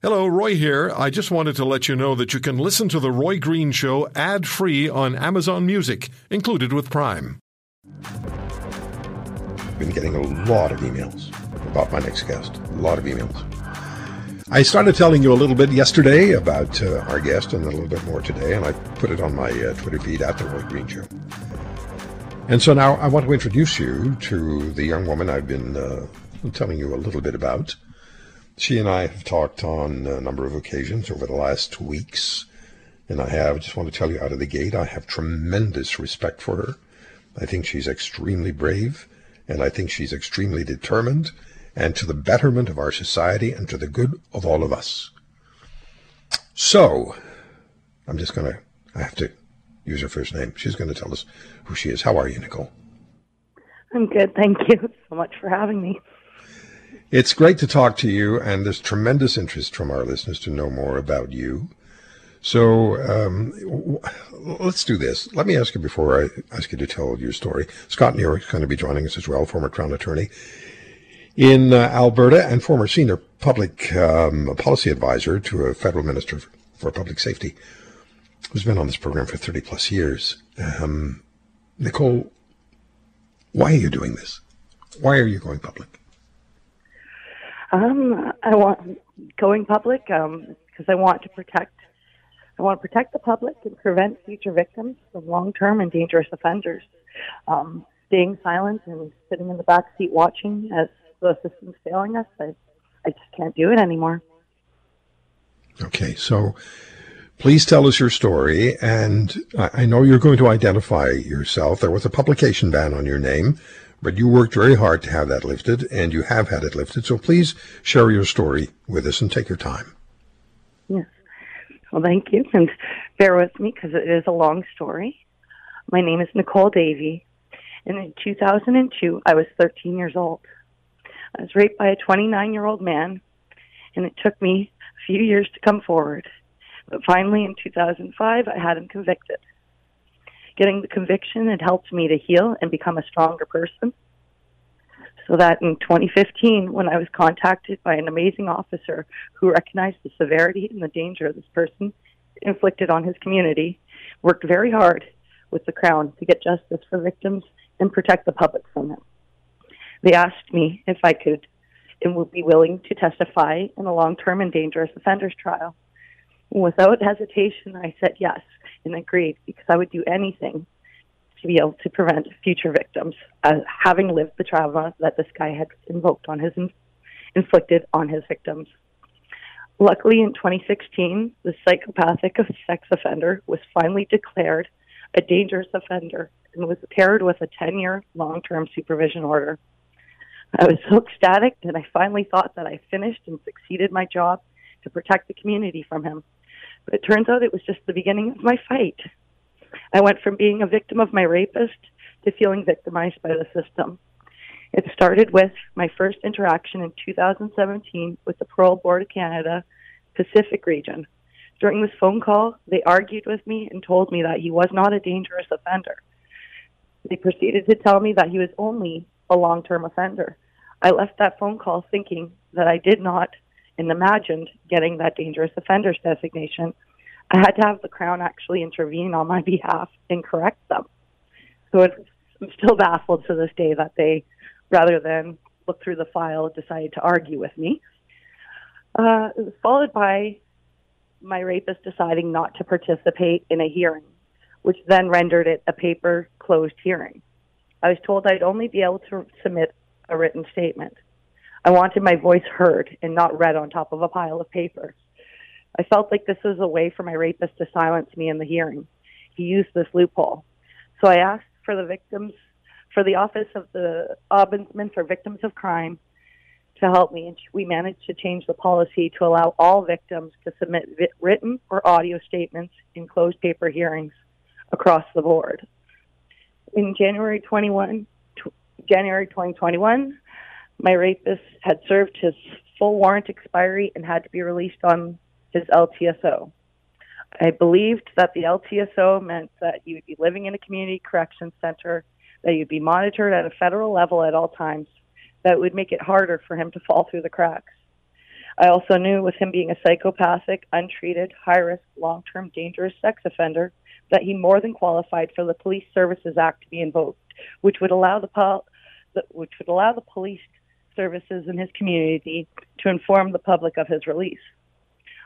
Hello, Roy here. I just wanted to let you know that you can listen to The Roy Green Show ad free on Amazon Music, included with Prime. I've been getting a lot of emails about my next guest. A lot of emails. I started telling you a little bit yesterday about uh, our guest and a little bit more today, and I put it on my uh, Twitter feed at The Roy Green Show. And so now I want to introduce you to the young woman I've been uh, telling you a little bit about. She and I have talked on a number of occasions over the last two weeks, and I have just want to tell you out of the gate, I have tremendous respect for her. I think she's extremely brave, and I think she's extremely determined, and to the betterment of our society and to the good of all of us. So, I'm just going to, I have to use her first name. She's going to tell us who she is. How are you, Nicole? I'm good. Thank you so much for having me. It's great to talk to you, and there's tremendous interest from our listeners to know more about you. So um, w- let's do this. Let me ask you before I ask you to tell your story. Scott New is going to be joining us as well, former Crown Attorney in uh, Alberta and former senior public um, policy advisor to a federal minister for public safety, who's been on this program for 30 plus years. Um, Nicole, why are you doing this? Why are you going public? Um, I want going public because um, I want to protect. I want to protect the public and prevent future victims from long-term and dangerous offenders. Um, staying silent and sitting in the back seat watching as the system's failing us, I, I just can't do it anymore. Okay, so please tell us your story. And I know you're going to identify yourself. There was a publication ban on your name. But you worked very hard to have that lifted, and you have had it lifted. So please share your story with us and take your time. Yes. Well, thank you. And bear with me because it is a long story. My name is Nicole Davey. And in 2002, I was 13 years old. I was raped by a 29 year old man, and it took me a few years to come forward. But finally, in 2005, I had him convicted. Getting the conviction had helped me to heal and become a stronger person. So that in 2015, when I was contacted by an amazing officer who recognized the severity and the danger this person inflicted on his community, worked very hard with the Crown to get justice for victims and protect the public from them. They asked me if I could and would be willing to testify in a long term and dangerous offenders trial. Without hesitation, I said yes agreed because I would do anything to be able to prevent future victims, uh, having lived the trauma that this guy had invoked on his inflicted on his victims. Luckily, in 2016, the psychopathic sex offender was finally declared a dangerous offender and was paired with a 10 year long term supervision order. I was so ecstatic that I finally thought that I finished and succeeded my job to protect the community from him. But it turns out it was just the beginning of my fight. I went from being a victim of my rapist to feeling victimized by the system. It started with my first interaction in 2017 with the Parole Board of Canada Pacific region. During this phone call, they argued with me and told me that he was not a dangerous offender. They proceeded to tell me that he was only a long term offender. I left that phone call thinking that I did not and imagined getting that dangerous offenders designation, I had to have the Crown actually intervene on my behalf and correct them. So I'm still baffled to this day that they, rather than look through the file, decided to argue with me. Uh, followed by my rapist deciding not to participate in a hearing, which then rendered it a paper closed hearing. I was told I'd only be able to submit a written statement. I wanted my voice heard and not read on top of a pile of papers. I felt like this was a way for my rapist to silence me in the hearing. He used this loophole. So I asked for the victims, for the Office of the Ombudsman for Victims of Crime to help me, and we managed to change the policy to allow all victims to submit written or audio statements in closed paper hearings across the board. In January 21, January 2021, my rapist had served his full warrant expiry and had to be released on his LTSO. I believed that the LTSO meant that he would be living in a community correction center, that he would be monitored at a federal level at all times, that would make it harder for him to fall through the cracks. I also knew with him being a psychopathic, untreated, high risk, long term dangerous sex offender that he more than qualified for the Police Services Act to be invoked, which would allow the, which would allow the police services in his community to inform the public of his release.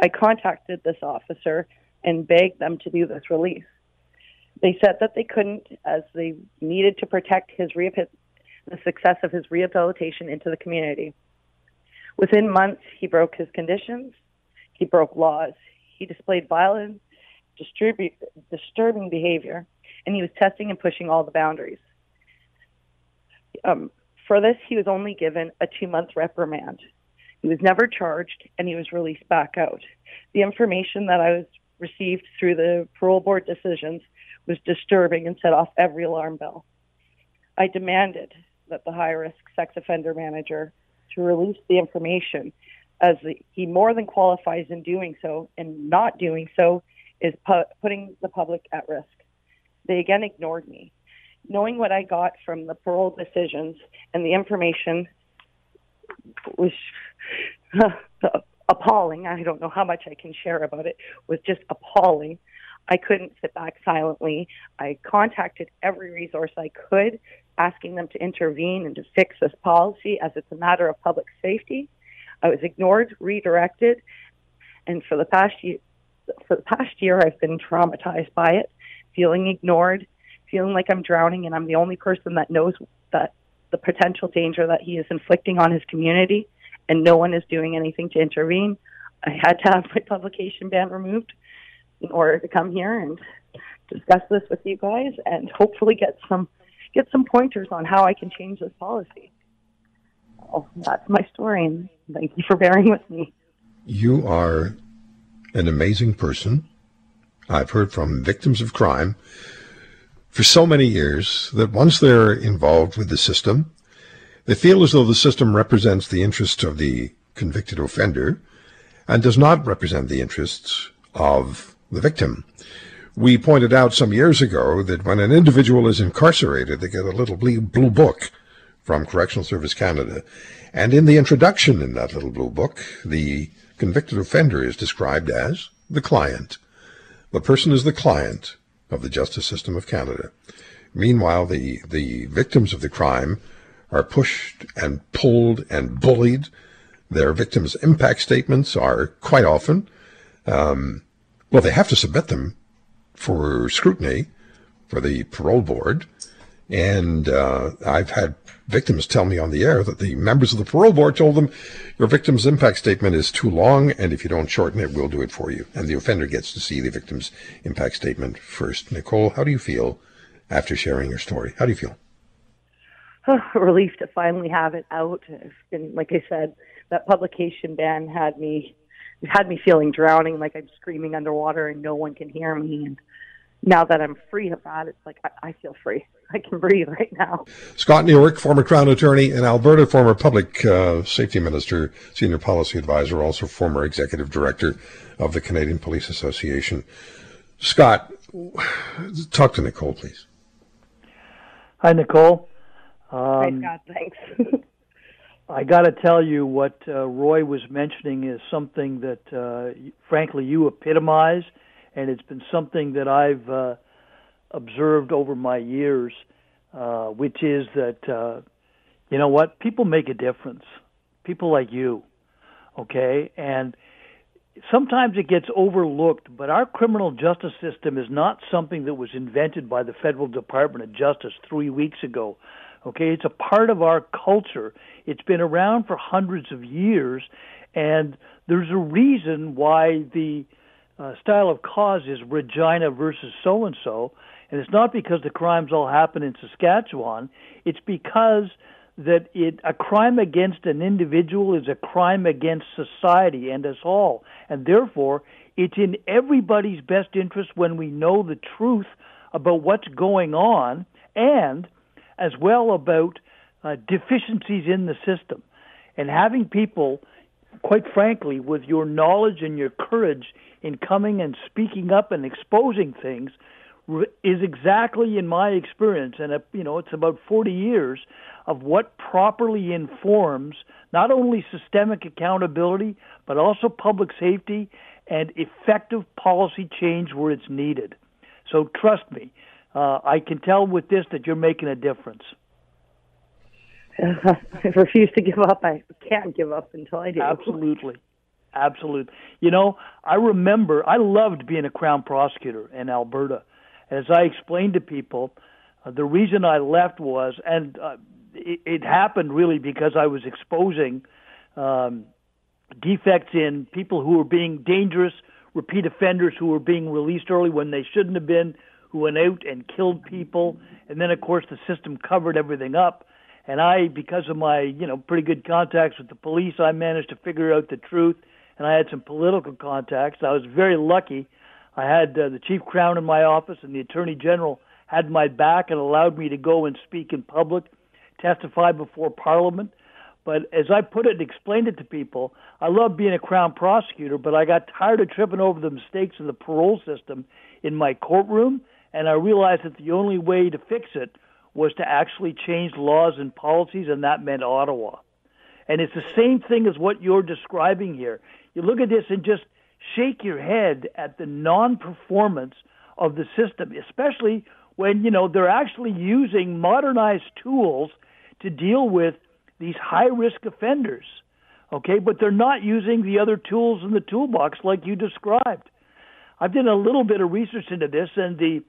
I contacted this officer and begged them to do this release. They said that they couldn't as they needed to protect his the success of his rehabilitation into the community. Within months, he broke his conditions, he broke laws, he displayed distribu- disturbing behavior, and he was testing and pushing all the boundaries. Um, for this, he was only given a two month reprimand. He was never charged and he was released back out. The information that I was received through the parole board decisions was disturbing and set off every alarm bell. I demanded that the high risk sex offender manager to release the information as he more than qualifies in doing so and not doing so is pu- putting the public at risk. They again ignored me. Knowing what I got from the parole decisions and the information was appalling. I don't know how much I can share about it. Was just appalling. I couldn't sit back silently. I contacted every resource I could, asking them to intervene and to fix this policy as it's a matter of public safety. I was ignored, redirected, and for the past year, for the past year, I've been traumatized by it, feeling ignored, feeling like I'm drowning, and I'm the only person that knows that the potential danger that he is inflicting on his community, and no one is doing anything to intervene. I had to have my publication ban removed in order to come here and discuss this with you guys, and hopefully get some get some pointers on how I can change this policy. Oh, that's my story, and thank you for bearing with me. You are an amazing person. I've heard from victims of crime for so many years that once they're involved with the system, they feel as though the system represents the interests of the convicted offender and does not represent the interests of the victim. We pointed out some years ago that when an individual is incarcerated, they get a little blue book from Correctional Service Canada. And in the introduction in that little blue book, the convicted offender is described as the client. The person is the client of the justice system of Canada. Meanwhile, the, the victims of the crime are pushed and pulled and bullied. Their victims' impact statements are quite often, um, well, they have to submit them for scrutiny for the parole board. And uh, I've had victims tell me on the air that the members of the parole board told them, your victim's impact statement is too long, and if you don't shorten it, we'll do it for you. And the offender gets to see the victim's impact statement first. Nicole, how do you feel after sharing your story? How do you feel? Oh, relief to finally have it out. It's been, like I said, that publication ban had me had me feeling drowning, like I'm screaming underwater and no one can hear me. And now that I'm free of that, it's like I, I feel free. I can breathe right now. Scott Newark, former Crown Attorney in Alberta, former Public uh, Safety Minister, Senior Policy Advisor, also former Executive Director of the Canadian Police Association. Scott, talk to Nicole, please. Hi, Nicole. Um, Hi, Scott. Thanks. I got to tell you, what uh, Roy was mentioning is something that, uh, frankly, you epitomize, and it's been something that I've uh, observed over my years, uh, which is that, uh, you know what, people make a difference. People like you, okay? And sometimes it gets overlooked, but our criminal justice system is not something that was invented by the Federal Department of Justice three weeks ago. Okay, it's a part of our culture. It's been around for hundreds of years, and there's a reason why the uh, style of cause is Regina versus so and so, and it's not because the crimes all happen in Saskatchewan. It's because that it a crime against an individual is a crime against society and us all, and therefore it's in everybody's best interest when we know the truth about what's going on and as well about uh, deficiencies in the system. And having people, quite frankly, with your knowledge and your courage in coming and speaking up and exposing things, is exactly in my experience, and you know it's about 40 years of what properly informs not only systemic accountability but also public safety and effective policy change where it's needed. So trust me, uh, I can tell with this that you're making a difference. I refuse to give up. I can't give up until I do. Absolutely. Absolutely. You know, I remember I loved being a crown prosecutor in Alberta. As I explained to people, uh, the reason I left was, and uh, it, it happened really because I was exposing um, defects in people who were being dangerous, repeat offenders who were being released early when they shouldn't have been, who went out and killed people, and then of course the system covered everything up. And I, because of my, you know, pretty good contacts with the police, I managed to figure out the truth. And I had some political contacts. I was very lucky. I had uh, the chief crown in my office, and the attorney general had my back and allowed me to go and speak in public, testify before Parliament. But as I put it and explained it to people, I love being a crown prosecutor, but I got tired of tripping over the mistakes of the parole system in my courtroom, and I realized that the only way to fix it was to actually change laws and policies, and that meant Ottawa. And it's the same thing as what you're describing here. You look at this and just shake your head at the non-performance of the system, especially when you know they're actually using modernized tools to deal with these high-risk offenders. Okay, but they're not using the other tools in the toolbox like you described. I've done a little bit of research into this, and the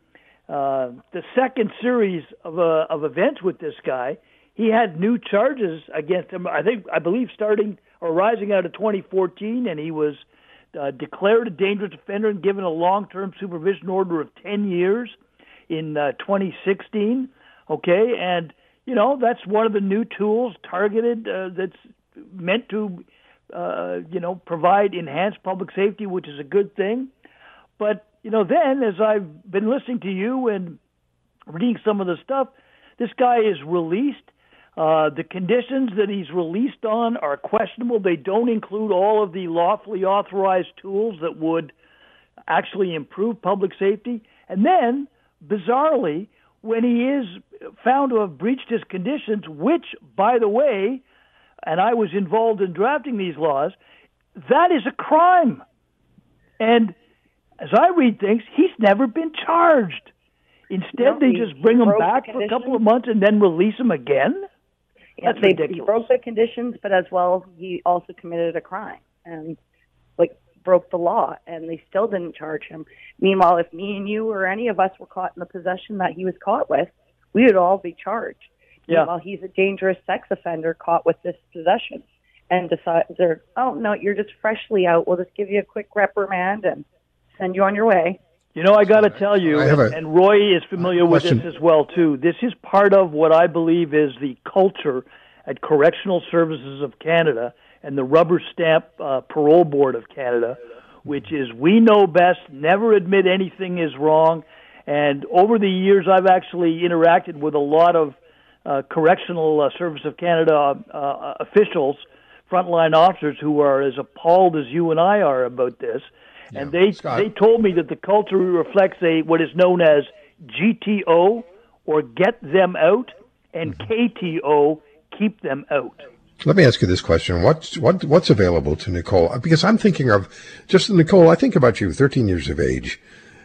uh, the second series of uh, of events with this guy, he had new charges against him. I think I believe starting or rising out of 2014, and he was uh, declared a dangerous offender and given a long-term supervision order of 10 years in uh, 2016. Okay, and you know that's one of the new tools targeted uh, that's meant to uh, you know provide enhanced public safety, which is a good thing. But you know, then as I've been listening to you and reading some of the stuff, this guy is released. Uh, the conditions that he's released on are questionable. They don't include all of the lawfully authorized tools that would actually improve public safety. And then, bizarrely, when he is found to have breached his conditions, which, by the way, and I was involved in drafting these laws, that is a crime. And as I read things, he's never been charged. Instead, no, they just bring him back for a couple of months and then release him again. That's they, ridiculous. He broke the conditions, but as well, he also committed a crime and like broke the law, and they still didn't charge him. Meanwhile, if me and you or any of us were caught in the possession that he was caught with, we would all be charged. Yeah. Meanwhile, he's a dangerous sex offender caught with this possession, and decides, "They're oh no, you're just freshly out. We'll just give you a quick reprimand and." send you on your way. You know, I got to tell you, a, and Roy is familiar with this as well too. This is part of what I believe is the culture at Correctional Services of Canada and the rubber stamp uh, Parole Board of Canada, which is we know best, never admit anything is wrong. And over the years, I've actually interacted with a lot of uh, Correctional uh, Service of Canada uh, officials, frontline officers, who are as appalled as you and I are about this and they Scott. they told me that the culture reflects a what is known as GTO or get them out, and mm-hmm. KTO keep them out. Let me ask you this question: What's what what's available to Nicole? Because I'm thinking of just Nicole. I think about you, 13 years of age,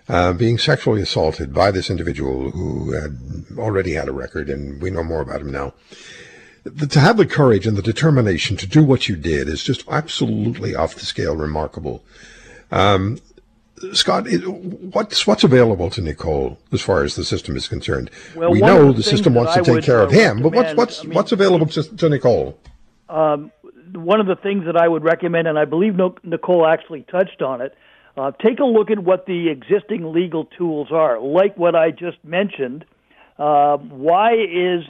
uh, being sexually assaulted by this individual who had already had a record, and we know more about him now. To have the courage and the determination to do what you did is just absolutely off the scale remarkable. Um, Scott, what's what's available to Nicole as far as the system is concerned? Well, we know the, the system wants to take care of him, but what's what's I mean, what's available to, to Nicole? Um, one of the things that I would recommend, and I believe Nicole actually touched on it, uh, take a look at what the existing legal tools are. Like what I just mentioned, uh, why is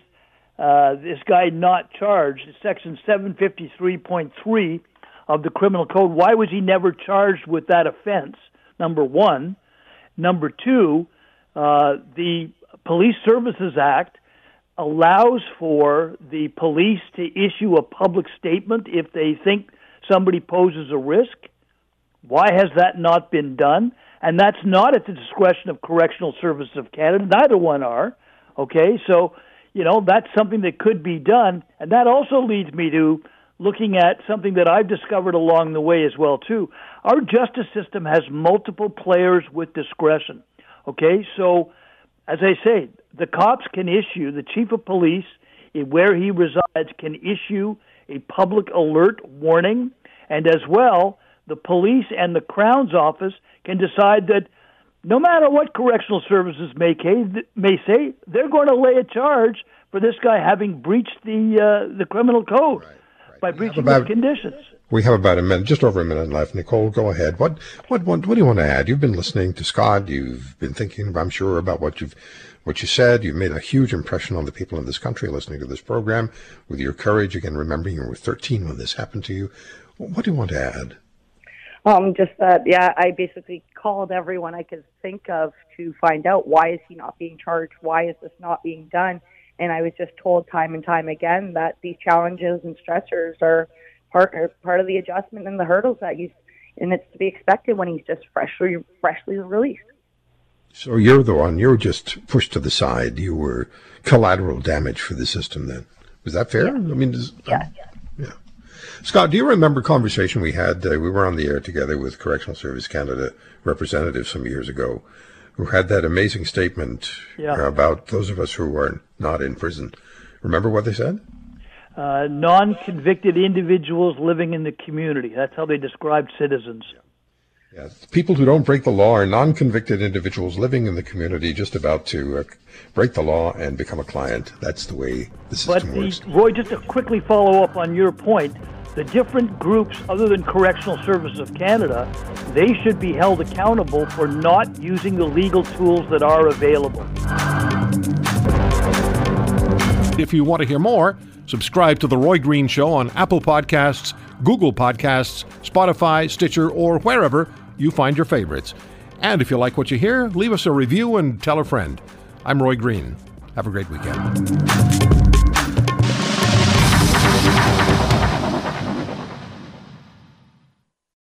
uh, this guy not charged? Section 753.3 of the criminal code. Why was he never charged with that offense? Number one. Number two, uh, the Police Services Act allows for the police to issue a public statement if they think somebody poses a risk. Why has that not been done? and that's not at the discretion of Correctional Services of Canada. Neither one are. Okay, so you know that's something that could be done, and that also leads me to looking at something that I've discovered along the way as well too. Our justice system has multiple players with discretion. Okay, so as I say, the cops can issue the chief of police where he resides can issue a public alert warning, and as well, the police and the Crown's office can decide that no matter what correctional services may, may say, they're going to lay a charge for this guy having breached the uh, the criminal code right. By breaching about, the conditions. We have about a minute, just over a minute left. Nicole, go ahead. What, what, what, what do you want to add? You've been listening to Scott. You've been thinking, I'm sure, about what you've what you said. You've made a huge impression on the people in this country listening to this program with your courage. Again, remembering you were 13 when this happened to you. What do you want to add? Um, just that, yeah, I basically called everyone I could think of to find out why is he not being charged? Why is this not being done? And I was just told time and time again that these challenges and stressors are part are part of the adjustment and the hurdles that you, and it's to be expected when he's just freshly freshly released. So you're the one, you're just pushed to the side. You were collateral damage for the system then. Was that fair? Yeah. I mean, does, yeah. yeah. Scott, do you remember a conversation we had? Uh, we were on the air together with Correctional Service Canada representatives some years ago who had that amazing statement yeah. about those of us who are not in prison. Remember what they said? Uh, non-convicted individuals living in the community. That's how they described citizens. Yeah, people who don't break the law are non-convicted individuals living in the community, just about to uh, break the law and become a client. That's the way the system but the, works. Roy, just to quickly follow up on your point, the different groups, other than Correctional Services of Canada, they should be held accountable for not using the legal tools that are available. If you want to hear more, subscribe to The Roy Green Show on Apple Podcasts, Google Podcasts, Spotify, Stitcher, or wherever you find your favorites. And if you like what you hear, leave us a review and tell a friend. I'm Roy Green. Have a great weekend.